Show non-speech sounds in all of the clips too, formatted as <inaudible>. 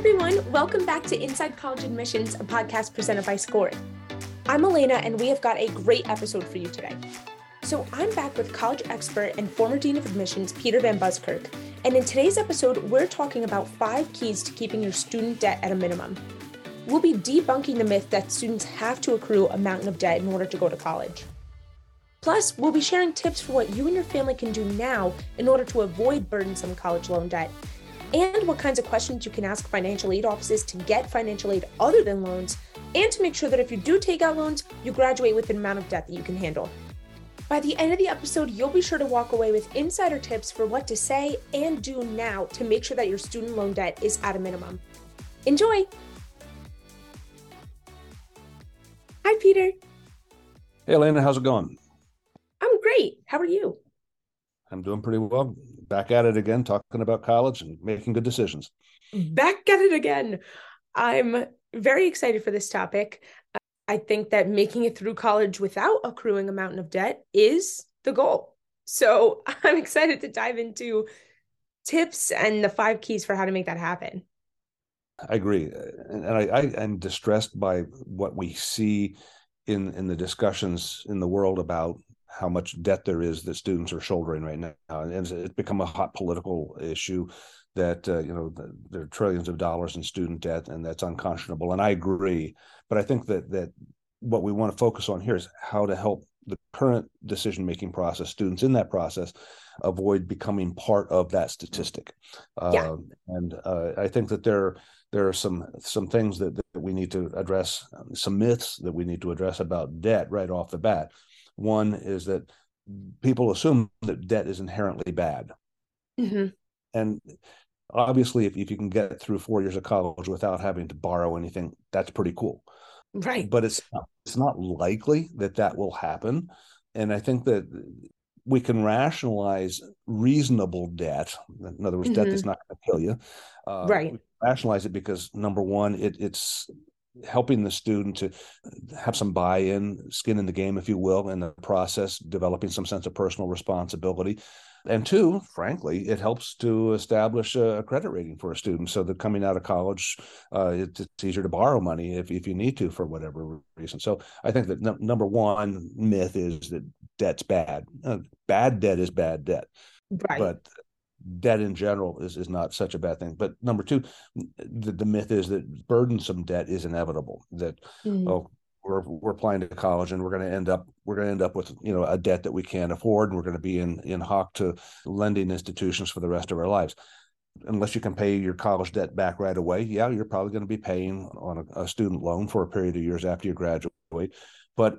everyone. Welcome back to Inside College Admissions, a podcast presented by Scoir. I'm Elena, and we have got a great episode for you today. So, I'm back with college expert and former Dean of Admissions, Peter Van Buskirk. And in today's episode, we're talking about five keys to keeping your student debt at a minimum. We'll be debunking the myth that students have to accrue a mountain of debt in order to go to college. Plus, we'll be sharing tips for what you and your family can do now in order to avoid burdensome college loan debt and what kinds of questions you can ask financial aid offices to get financial aid other than loans, and to make sure that if you do take out loans, you graduate with an amount of debt that you can handle. By the end of the episode, you'll be sure to walk away with insider tips for what to say and do now to make sure that your student loan debt is at a minimum. Enjoy! Hi, Peter. Hey, Elena, how's it going? I'm great. How are you? I'm doing pretty well back at it again, talking about college and making good decisions. Back at it again. I'm very excited for this topic. I think that making it through college without accruing a mountain of debt is the goal. So <laughs> I'm excited to dive into tips and the five keys for how to make that happen. I agree. And I, I am distressed by what we see in in the discussions in the world about how much debt there is that students are shouldering right now, and it's become a hot political issue that uh, you know the, there are trillions of dollars in student debt, and that's unconscionable. And I agree, but I think that that what we want to focus on here is how to help the current decision making process, students in that process, avoid becoming part of that statistic. Yeah. Uh, and uh, I think that there there are some some things that, that we need to address, some myths that we need to address about debt right off the bat. One is that people assume that debt is inherently bad. Mm-hmm. And obviously, if, if you can get through four years of college without having to borrow anything, that's pretty cool. Right. But it's not, it's not likely that that will happen. And I think that we can rationalize reasonable debt. In other words, mm-hmm. debt that's not going to kill you. Uh, right. Rationalize it because number one, it, it's helping the student to have some buy-in skin in the game if you will in the process developing some sense of personal responsibility. And two frankly it helps to establish a credit rating for a student. So that coming out of college uh, it's, it's, easier to borrow money if, if you need to for whatever reason. So i think that number one myth is that debt's bad. Uh, bad debt is bad debt. Right. But debt in general is, is not such a bad thing. But number two, the, the myth is that burdensome debt is inevitable. That mm. oh, we're we're applying to college and we're going to end up we're going to end up with you know a debt that we can't afford and we're going to be in in hock to lending institutions for the rest of our lives. Unless you can pay your college debt back right away, yeah, you're probably going to be paying on a, a student loan for a period of years after you graduate. But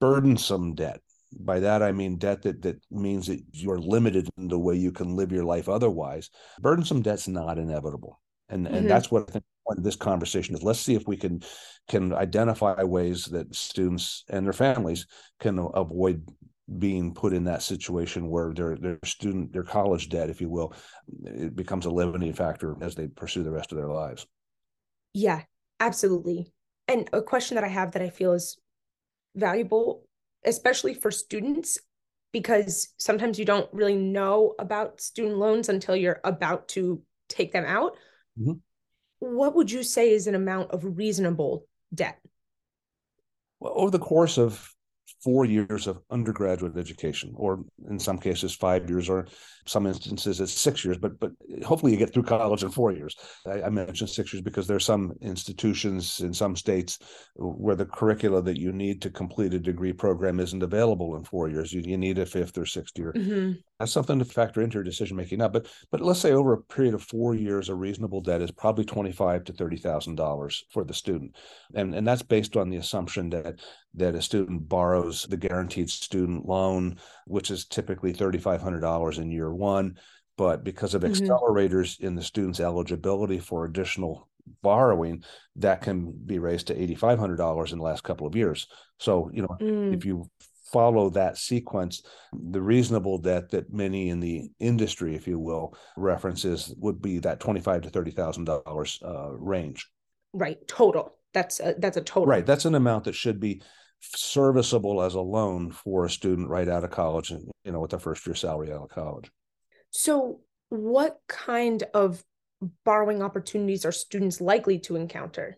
burdensome debt by that I mean debt that that means that you're limited in the way you can live your life otherwise. Burdensome debt's not inevitable, and mm-hmm. and that's what I think this conversation is. Let's see if we can can identify ways that students and their families can avoid being put in that situation where their their student their college debt, if you will, it becomes a limiting factor as they pursue the rest of their lives. Yeah, absolutely. And a question that I have that I feel is valuable especially for students because sometimes you don't really know about student loans until you're about to take them out. Mm-hmm. What would you say is an amount of reasonable debt? Well, over the course of four years of undergraduate education, or in some cases five years, or some instances it's six years. But but hopefully you get through college in four years. I, I mentioned six years because there are some institutions in some states where the curricula that you need to complete a degree program isn't available in four years. You, you need a fifth or sixth year. Mm-hmm. That's something to factor into your decision making now. But but let's say over a period of four years, a reasonable debt is probably twenty five to thirty thousand dollars for the student, and and that's based on the assumption that that a student borrows the guaranteed student loan, which is typically $3,500 in year one. But because of mm-hmm. accelerators in the student's eligibility for additional borrowing, that can be raised to $8,500 in the last couple of years. So, you know, mm. if you follow that sequence, the reasonable debt that many in the industry, if you will, references would be that twenty-five to thirty thousand uh, dollars range. Right, total. That's a, that's a total. Right, that's an amount that should be serviceable as a loan for a student right out of college and you know with their first year salary out of college so what kind of borrowing opportunities are students likely to encounter?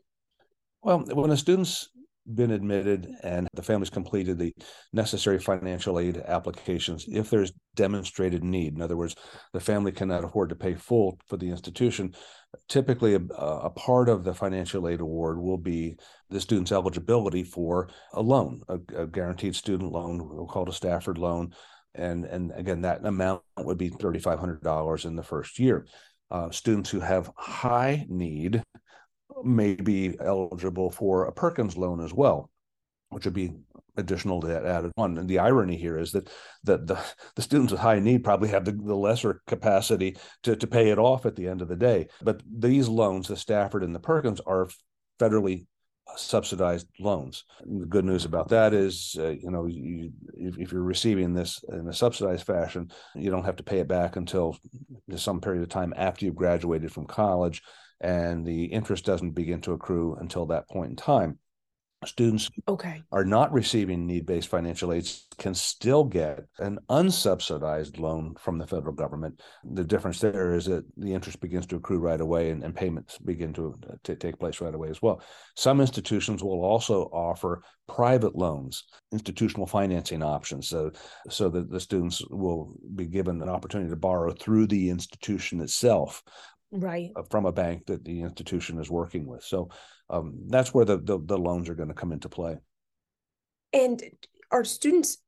Well, when a student's been admitted and the family's completed the necessary financial aid applications, if there's demonstrated need, in other words, the family cannot afford to pay full for the institution, typically a, a, part of the financial aid award will be the student's eligibility for a loan, a, a guaranteed student loan, we'll a Stafford loan. And, and again, that amount would be $3,500 in the first year. Uh, students who have high need may be eligible for a Perkins loan as well, which would be additional to that added one. And the irony here is that that the, <laughs> the students with high need probably have the, the lesser capacity to, to pay it off at the end of the day. But these loans, the Stafford and the Perkins, are federally subsidized loans. And the good news about that is, uh, you know, you, if, if, you're receiving this in a subsidized fashion, you don't have to pay it back until some period of time after you've graduated from college and the interest doesn't begin to accrue until that point in time. Students okay. are not receiving need-based financial aids can still get an unsubsidized loan from the federal government. The difference there is that the interest begins to accrue right away and, and payments begin to, to take place right away as well. Some institutions will also offer private loans institutional financing options so so that the students will be given an opportunity to borrow through the institution itself right. uh, from a bank that the institution is working with. So um, that's where the, the, the loans are going to come into play. And are students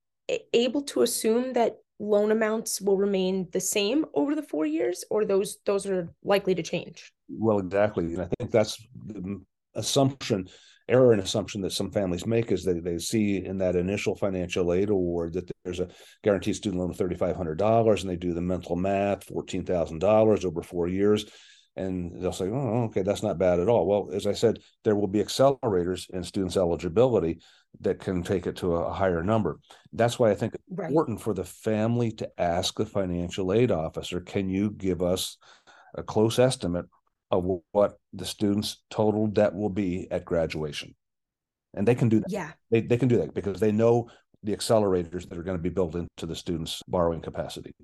able to assume that loan amounts will remain the same over the four years or those those are likely to change? Well exactly. And i think that's the assumption error and assumption that some families make is they, they see in that initial financial aid award that there's a guaranteed student loan of $3,500 and they do the mental math, $14,000 over four years. And they'll say, oh, okay, that's not bad at all. Well, as I said, there will be accelerators in students' eligibility that can take it to a higher number. That's why I think it's right. important for the family to ask the financial aid officer, can you give us a close estimate of what the student's total debt will be at graduation. And they can do that. Yeah. They, they can do that because they know the accelerators that are going to be built into the student's borrowing capacity.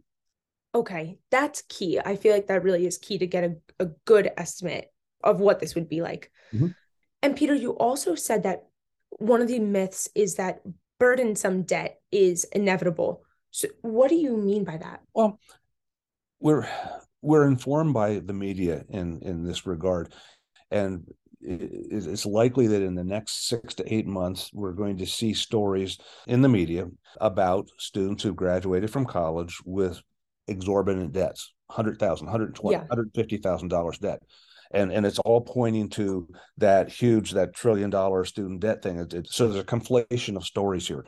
Okay, that's key. I feel like that really is key to get a, a good estimate of what this would be like. Mm-hmm. And Peter, you also said that one of the myths is that burdensome debt is inevitable. So what do you mean by that? Well, we're we're informed by the media in in this regard, and it's likely that in the next six to eight months we're going to see stories in the media about students who graduated from college with exorbitant debts 100000 120 yeah. 150000 dollars debt. And and it's all pointing to that huge that trillion dollar student debt thing. It, it, so there's a conflation of stories here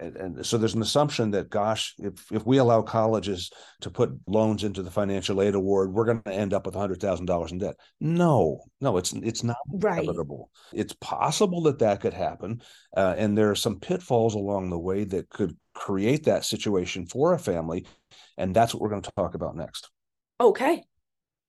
and, and, so there's an assumption that gosh if if we allow colleges to put loans into the financial aid award we're going to end up with $100000 in debt. No no it's it's not right. inevitable. It's possible that that could happen uh, and there are some pitfalls along the way that could create that situation for a family and that's what we're going to talk about next. Okay.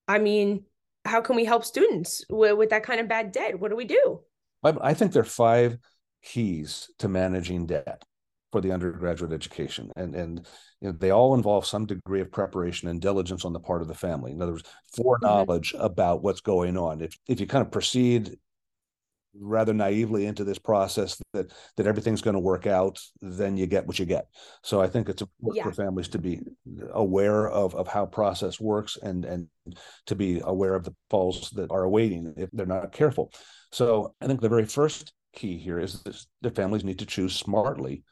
I mean how can we help students with, with that kind of bad debt? What do we do? I, I think there are five keys to managing debt for the undergraduate education. And and you know, they all involve some degree of preparation and diligence on the part of the family. In other words foreknowledge mm-hmm. about what's going on. If if you kind of proceed rather naively into this process that that everything's going to work out then you get what you get. So i think it's important yeah. for families to be aware of of how process works and and to be aware of the falls that are awaiting if they're not careful. So i think the very first key here is that the families need to choose smartly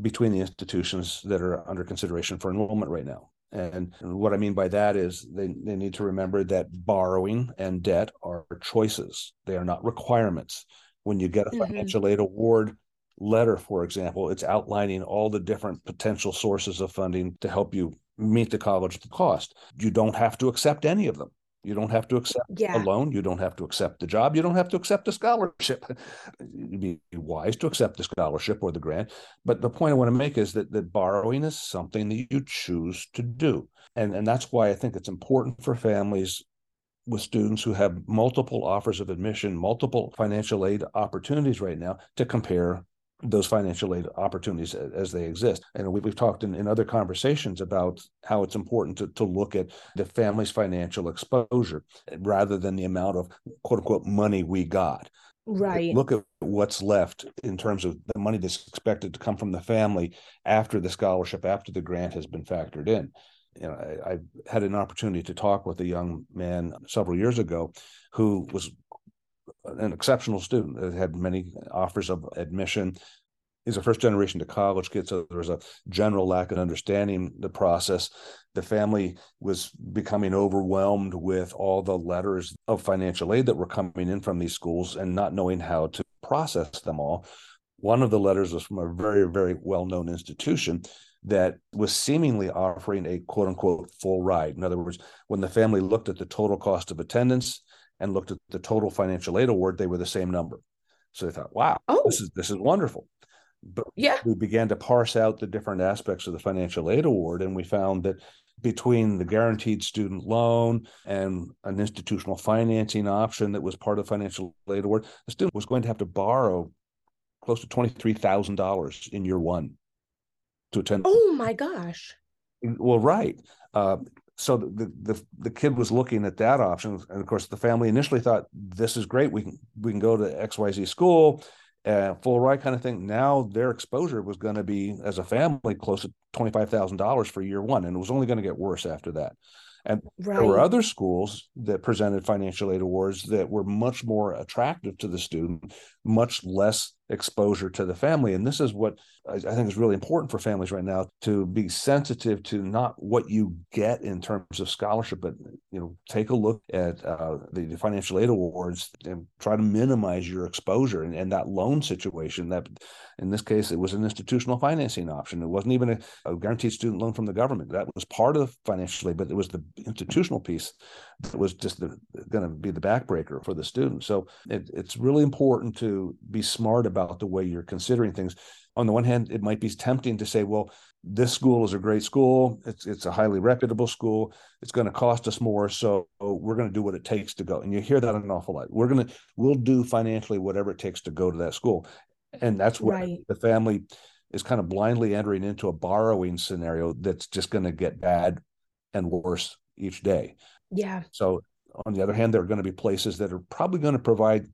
between the institutions that are under consideration for enrollment right now. And what I mean by that is they, they need to remember that borrowing and debt are choices, they are not requirements. When you get a mm-hmm. financial mm-hmm. aid award letter, for example, it's outlining all the different potential sources of funding to help you meet the college cost. You don't have to accept any of them. You don't have to accept yeah. a loan. You don't have to accept the job. You don't have to accept a scholarship. <laughs> It'd be wise to accept the scholarship or the grant. But the point I want to make is that, that borrowing is something that you choose to do. And, and that's why I think it's important for families with students who have multiple offers of admission, multiple financial aid opportunities right now to compare those financial aid opportunities as they exist. And we've, we've talked in, in other conversations about how it's important to, to look at the family's financial exposure rather than the amount of quote unquote money we got. Right. Look at what's left in terms of the money that's expected to come from the family after the scholarship, after the grant has been factored in. You know, I, I had an opportunity to talk with a young man several years ago who was an exceptional student that had many offers of admission. He's a first generation to college kid, so there was a general lack of understanding the process. The family was becoming overwhelmed with all the letters of financial aid that were coming in from these schools and not knowing how to process them all. One of the letters was from a very, very well known institution that was seemingly offering a quote unquote full ride. In other words, when the family looked at the total cost of attendance, and looked at the total financial aid award, they were the same number. So they thought, wow, oh. this is this is wonderful. But yeah. we began to parse out the different aspects of the financial aid award, and we found that between the guaranteed student loan and an institutional financing option that was part of financial aid award, the student was going to have to borrow close to $23,000 in year one to attend. Oh my gosh. Well, right. Uh, so the, the the kid was looking at that option and of course the family initially thought this is great we can we can go to xyz school uh, full ride kind of thing now their exposure was going to be as a family close to $25000 for year one and it was only going to get worse after that and right. there were other schools that presented financial aid awards that were much more attractive to the student much less exposure to the family. And this is what I think is really important for families right now to be sensitive to not what you get in terms of scholarship, but you know, take a look at uh, the, financial aid awards and try to minimize your exposure and, and, that loan situation. That in this case, it was an institutional financing option. It wasn't even a, a guaranteed student loan from the government. That was part of financial aid, but it was the institutional piece that was just going to be the backbreaker for the student. So it, it's really important to be smart about the way you're considering things. On the one hand, it might be tempting to say, well, this school is a great school. It's it's a highly reputable school. It's going to cost us more, so we're going to do what it takes to go. And you hear that an awful lot. We're going to we'll do financially whatever it takes to go to that school, and that's where right. the family is kind of blindly entering into a borrowing scenario that's just going to get bad and worse each day. Yeah. So on the other hand, there are going to be places that are probably going to provide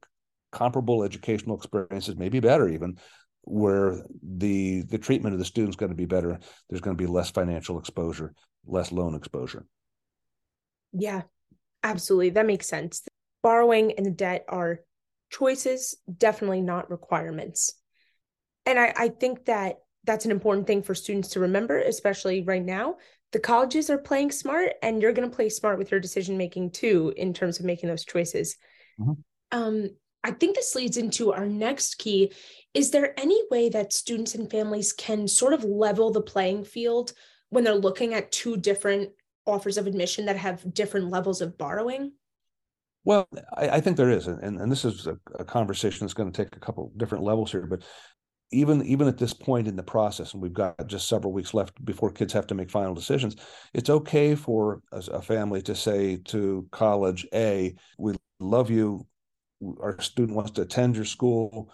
comparable educational experiences, maybe better even, where the the treatment of the students going to be better. There's going to be less financial exposure, less loan exposure. Yeah, absolutely. That makes sense. Borrowing and debt are choices, definitely not requirements. And I, I think that that's an important thing for students to remember, especially right now. The colleges are playing smart, and you're going to play smart with your decision making too, in terms of making those choices. Mm-hmm. Um, I think this leads into our next key. Is there any way that students and families can sort of level the playing field when they're looking at two different offers of admission that have different levels of borrowing? Well, I, I think there is, and, and this is a, a conversation that's going to take a couple different levels here. But even even at this point in the process, and we've got just several weeks left before kids have to make final decisions, it's okay for a, a family to say to college A, "We love you our student wants to attend your school.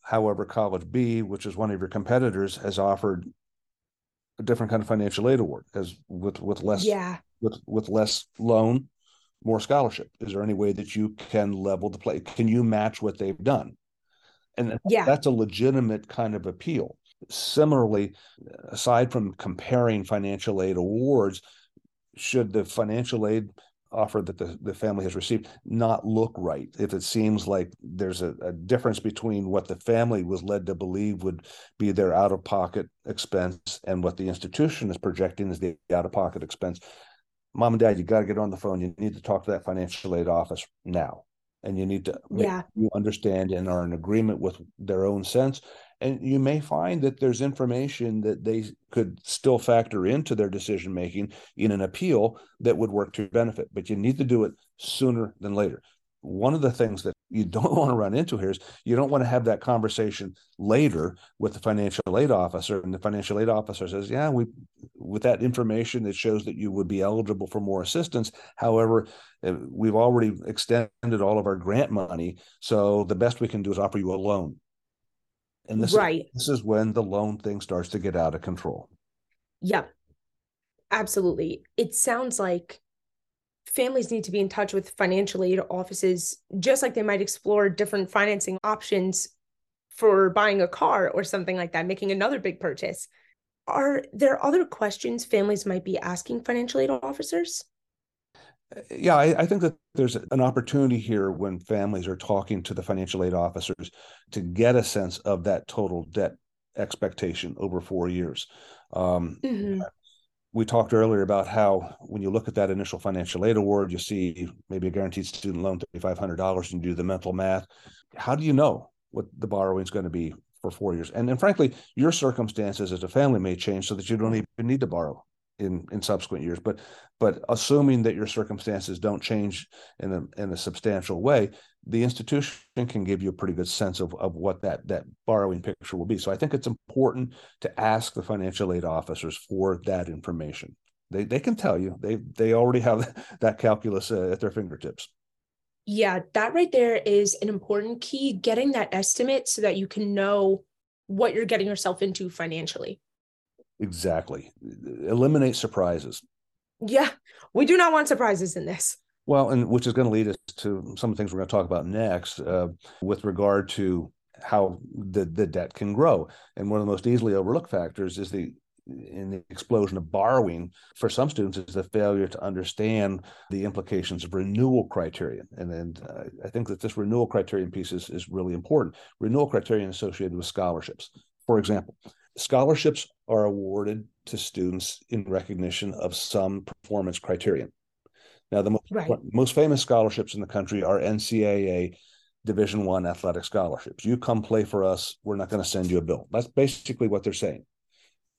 However, College B, which is one of your competitors, has offered a different kind of financial aid award as with with less yeah with with less loan, more scholarship. Is there any way that you can level the play? Can you match what they've done? And yeah. that's a legitimate kind of appeal. Similarly, aside from comparing financial aid awards, should the financial aid offer that the, the family has received not look right if it seems like there's a, a, difference between what the family was led to believe would be their out-of-pocket expense and what the institution is projecting as the out-of-pocket expense mom and dad you got to get on the phone. You need to talk to that financial aid office now. And you need to yeah. you understand and are in agreement with their own sense. And you may find that there's information that they could still factor into their decision making in an appeal that would work to your benefit but you need to do it sooner than later. One of the things that you don't <laughs> want to run into here is you don't want to have that conversation later with the financial aid officer and the financial aid officer says yeah we with that information that shows that you would be eligible for more assistance however eh, we've already extended all of our grant money so the best we can do is offer you a loan And this, right. is, this is when the loan thing starts to get out of control. Yep. Absolutely. It sounds like families need to be in touch with financial aid offices, just like they might explore different financing options for buying a car or something like that, making another big purchase. Are there other questions families might be asking financial aid officers? Yeah, I, I, think that there's an opportunity here when families are talking to the financial aid officers to get a sense of that total debt expectation over four years. Um, mm-hmm. We talked earlier about how when you look at that initial financial aid award, you see maybe a guaranteed student loan, $3,500, and do the mental math. How do you know what the borrowing is going to be for four years? And, and frankly, your circumstances as a family may change so that you don't even need to borrow in in subsequent years. But but assuming that your circumstances don't change in a in a substantial way the institution can give you a pretty good sense of, of what that that borrowing picture will be. So i think it's important to ask the financial aid officers for that information. They they can tell you. They they already have <laughs> that calculus uh, at their fingertips. Yeah that right there is an important key getting that estimate so that you can know what you're getting yourself into financially Exactly. Eliminate surprises. Yeah, we do not want surprises in this. Well, and which is going to lead us to some of the things we're going to talk about next uh, with regard to how the, the debt can grow. And one of the most easily overlooked factors is the in the explosion of borrowing for some students is the failure to understand the implications of renewal criterion. And then uh, I think that this renewal criterion piece is, is really important. Renewal criterion associated with scholarships. For example, scholarships are awarded to students in recognition of some performance criterion. Now, the most, right. most famous scholarships in the country are NCAA Division One athletic scholarships. You come play for us, we're not going to send you a bill. That's basically what they're saying.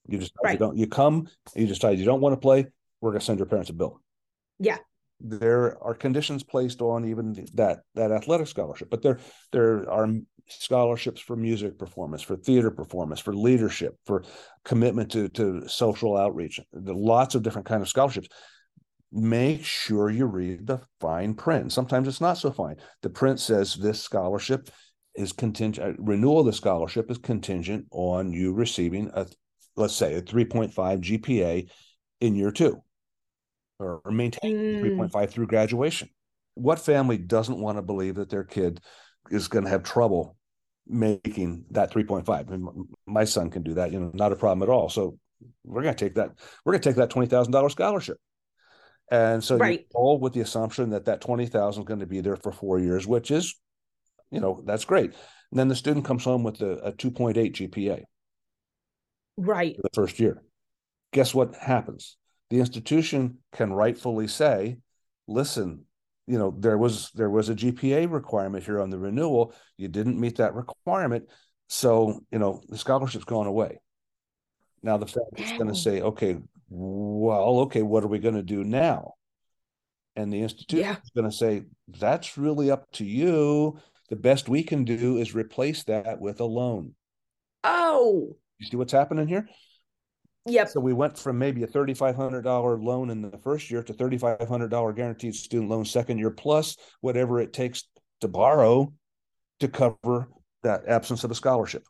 You just right. you don't you come, you decide you don't want to play, we're going to send your parents a bill. Yeah there are conditions placed on even that that athletic scholarship but there there are scholarships for music performance for theater performance for leadership for commitment to to social outreach there lots of different kind of scholarships. Make sure you read the fine print. Sometimes it's not so fine. The print says this scholarship is contingent uh, renewal of the scholarship is contingent on you receiving a let's say a 3.5 gpa in year two or, or maintain mm. 3.5 through graduation. What family doesn't want to believe that their kid is going to have trouble making that 3.5? I mean, my son can do that, you know, not a problem at all. So we're going to take that, we're going to take that $20,000 scholarship. And so right. all with the assumption that that 20,000 is going to be there for four years, which is, you know, that's great. And then the student comes home with a, a 2.8 GPA. Right. the first year. Guess what happens? The institution can rightfully say, listen, you know, there was there was a GPA requirement here on the renewal. You didn't meet that requirement. So, you know, the scholarship's gone away. Now the Fed is going to say, okay, well, okay, what are we going to do now? And the institution yeah. is going to say, that's really up to you. The best we can do is replace that with a loan. Oh. You see what's happening here? Yep. So we went from maybe a $3,500 loan in the first year to $3,500 guaranteed student loan second year, plus whatever it takes to borrow to cover that absence of a scholarship.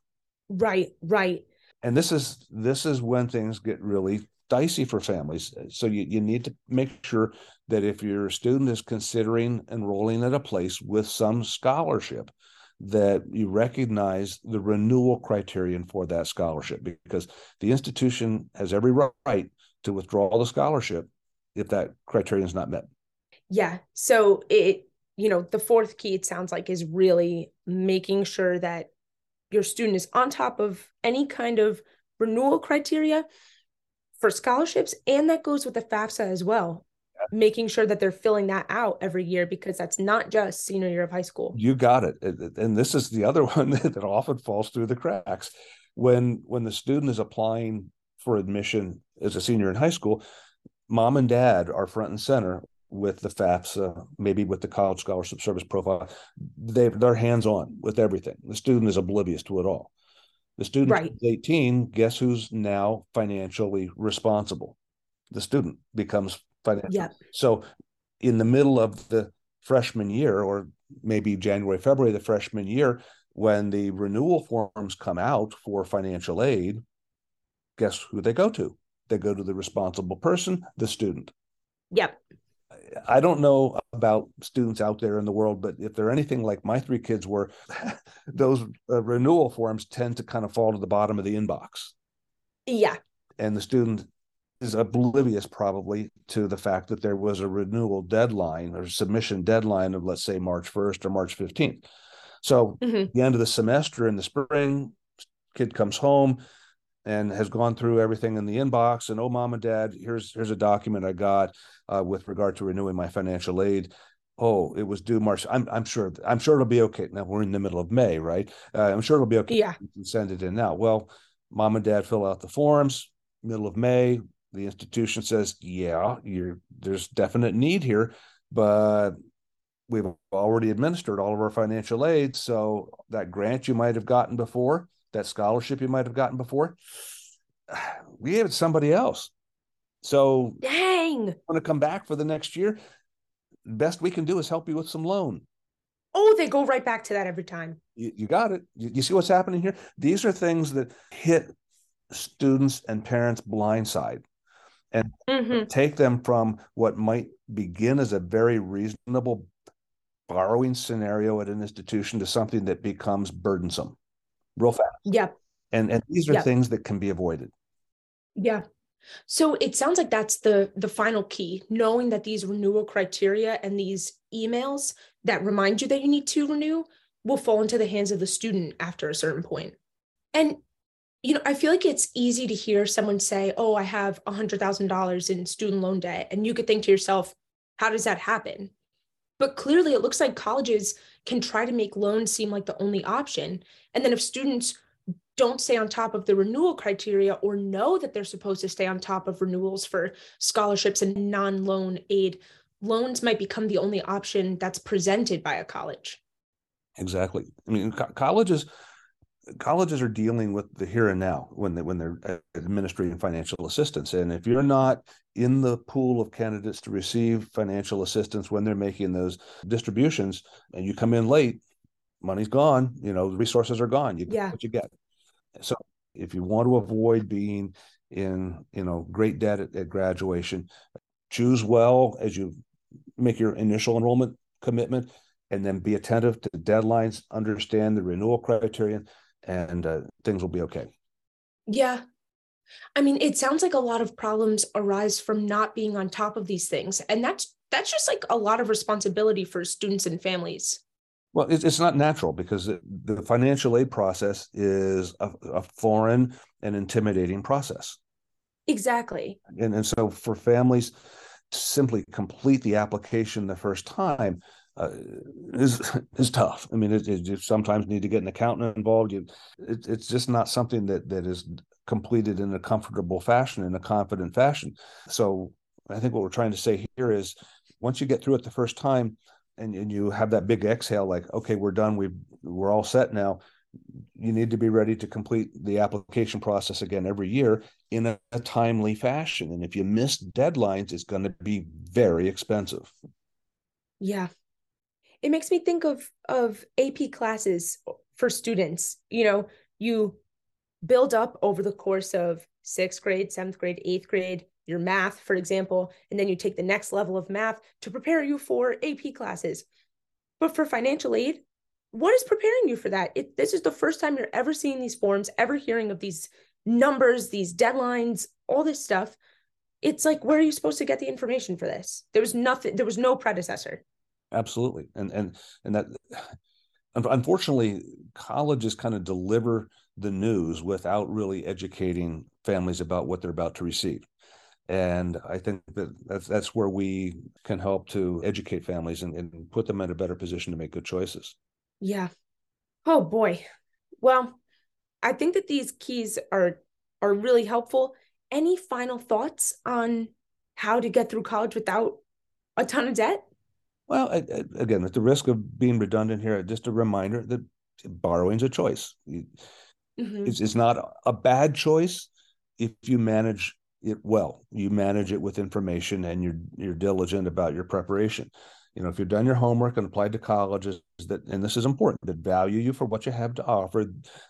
Right, right. And this is this is when things get really dicey for families. So you, you need to make sure that if your student is considering enrolling at a place with some scholarship, that you recognize the renewal criterion for that scholarship because the institution has every right to withdraw the scholarship if that criterion is not met. Yeah. So it, you know, the fourth key, it sounds like, is really making sure that your student is on top of any kind of renewal criteria for scholarships. And that goes with the FAFSA as well making sure that they're filling that out every year because that's not just senior year of high school. You got it. And this is the other <laughs> one that often falls through the cracks. When when the student is applying for admission as a senior in high school, mom and dad are front and center with the FAFSA, maybe with the college scholarship service profile. They they're hands on with everything. The student is oblivious to it all. The student right. is 18, guess who's now financially responsible? The student becomes financial. Yeah. So in the middle of the freshman year, or maybe January, February, the freshman year, when the renewal forms come out for financial aid, guess who they go to? They go to the responsible person, the student. Yep. I don't know about students out there in the world, but if they're anything like my three kids were, <laughs> those uh, renewal forms tend to kind of fall to the bottom of the inbox. Yeah. And the student is oblivious probably to the fact that there was a renewal deadline or submission deadline of let's say March 1st or March 15th. So mm-hmm. the end of the semester in the spring, kid comes home and has gone through everything in the inbox and oh mom and dad here's here's a document I got uh, with regard to renewing my financial aid. Oh, it was due March. I'm I'm sure I'm sure it'll be okay. Now we're in the middle of May, right? Uh, I'm sure it'll be okay. Yeah. You can send it in now. Well, mom and dad fill out the forms. Middle of May, the institution says, "Yeah, you're there's definite need here, but we've already administered all of our financial aid. So that grant you might have gotten before, that scholarship you might have gotten before, <sighs> we gave it to somebody else. So dang, want to come back for the next year? Best we can do is help you with some loan. Oh, they go right back to that every time. You, you got it. You, you see what's happening here? These are things that hit students and parents blindside and mm-hmm. take them from what might begin as a very reasonable borrowing scenario at an institution to something that becomes burdensome real fast. Yep. And and these are yep. things that can be avoided. Yeah. So it sounds like that's the the final key, knowing that these renewal criteria and these emails that remind you that you need to renew will fall into the hands of the student after a certain point. And you know, I feel like it's easy to hear someone say, "Oh, I have $100,000 in student loan debt." And you could think to yourself, "How does that happen?" But clearly, it looks like colleges can try to make loans seem like the only option. And then if students don't stay on top of the renewal criteria or know that they're supposed to stay on top of renewals for scholarships and non loan aid, loans might become the only option that's presented by a college. Exactly. I mean, co- colleges colleges are dealing with the here and now when they when they're uh, administering financial assistance and if you're not in the pool of candidates to receive financial assistance when they're making those distributions and you come in late money's gone you know the resources are gone you get yeah. what you get so if you want to avoid being in you know great debt at, at graduation choose well as you make your initial enrollment commitment and then be attentive to deadlines understand the renewal criterion and uh, things will be okay. Yeah. I mean, it sounds like a lot of problems arise from not being on top of these things. And that's that's just like a lot of responsibility for students and families. Well, it's not natural because the financial aid process is a, a foreign and intimidating process. Exactly. And, and so for families to simply complete the application the first time, uh, is is tough. I mean, it, it, you sometimes need to get an accountant involved. You, it, it's just not something that that is completed in a comfortable fashion, in a confident fashion. So, I think what we're trying to say here is, once you get through it the first time, and, and you have that big exhale, like, okay, we're done. We we're all set now. You need to be ready to complete the application process again every year in a, a timely fashion. And if you miss deadlines, it's going to be very expensive. Yeah, it makes me think of of AP classes for students. You know, you build up over the course of sixth grade, seventh grade, eighth grade, your math, for example, and then you take the next level of math to prepare you for AP classes. But for financial aid, what is preparing you for that? It, this is the first time you're ever seeing these forms, ever hearing of these numbers, these deadlines, all this stuff. It's like, where are you supposed to get the information for this? There was nothing, there was no predecessor absolutely. And and and that unfortunately colleges kind of deliver the news without really educating families about what they're about to receive. And i think that that's that's where we can help to educate families and, and put them in a better position to make good choices. Yeah. Oh boy. Well i think that these keys are are really helpful. Any final thoughts on how to get through college without a ton of debt well, again, at the risk of being redundant here, just a reminder that borrowing's a choice. Mm-hmm. It's, it's not a bad choice if you manage it well. You manage it with information and you're you're diligent about your preparation. you know if you've done your homework and applied to colleges that and this is important that value you for what you have to offer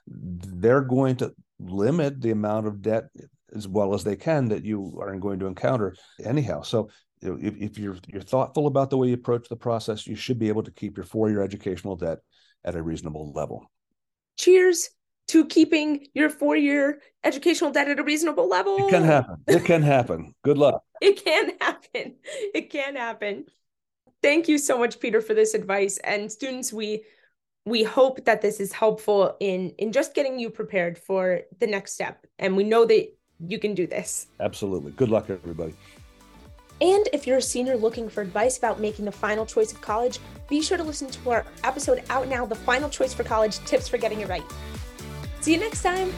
they're going to limit the amount of debt as well as they can that you are going to encounter anyhow so if, if you're you're thoughtful about the way you approach the process you should be able to keep your four-year educational debt at a reasonable level. Cheers to keeping your four-year educational debt at a reasonable level. It can happen. It can happen. Good luck. <laughs> It can happen. It can happen. Thank you so much peter for this advice. And students we we hope that this is helpful in in just getting you prepared for the next step. And we know that you can do this. Absolutely. Good luck everybody and if you're a senior looking for advice about making the final choice of college be sure to listen to our episode out now the final choice for college tips for getting it right. See you next time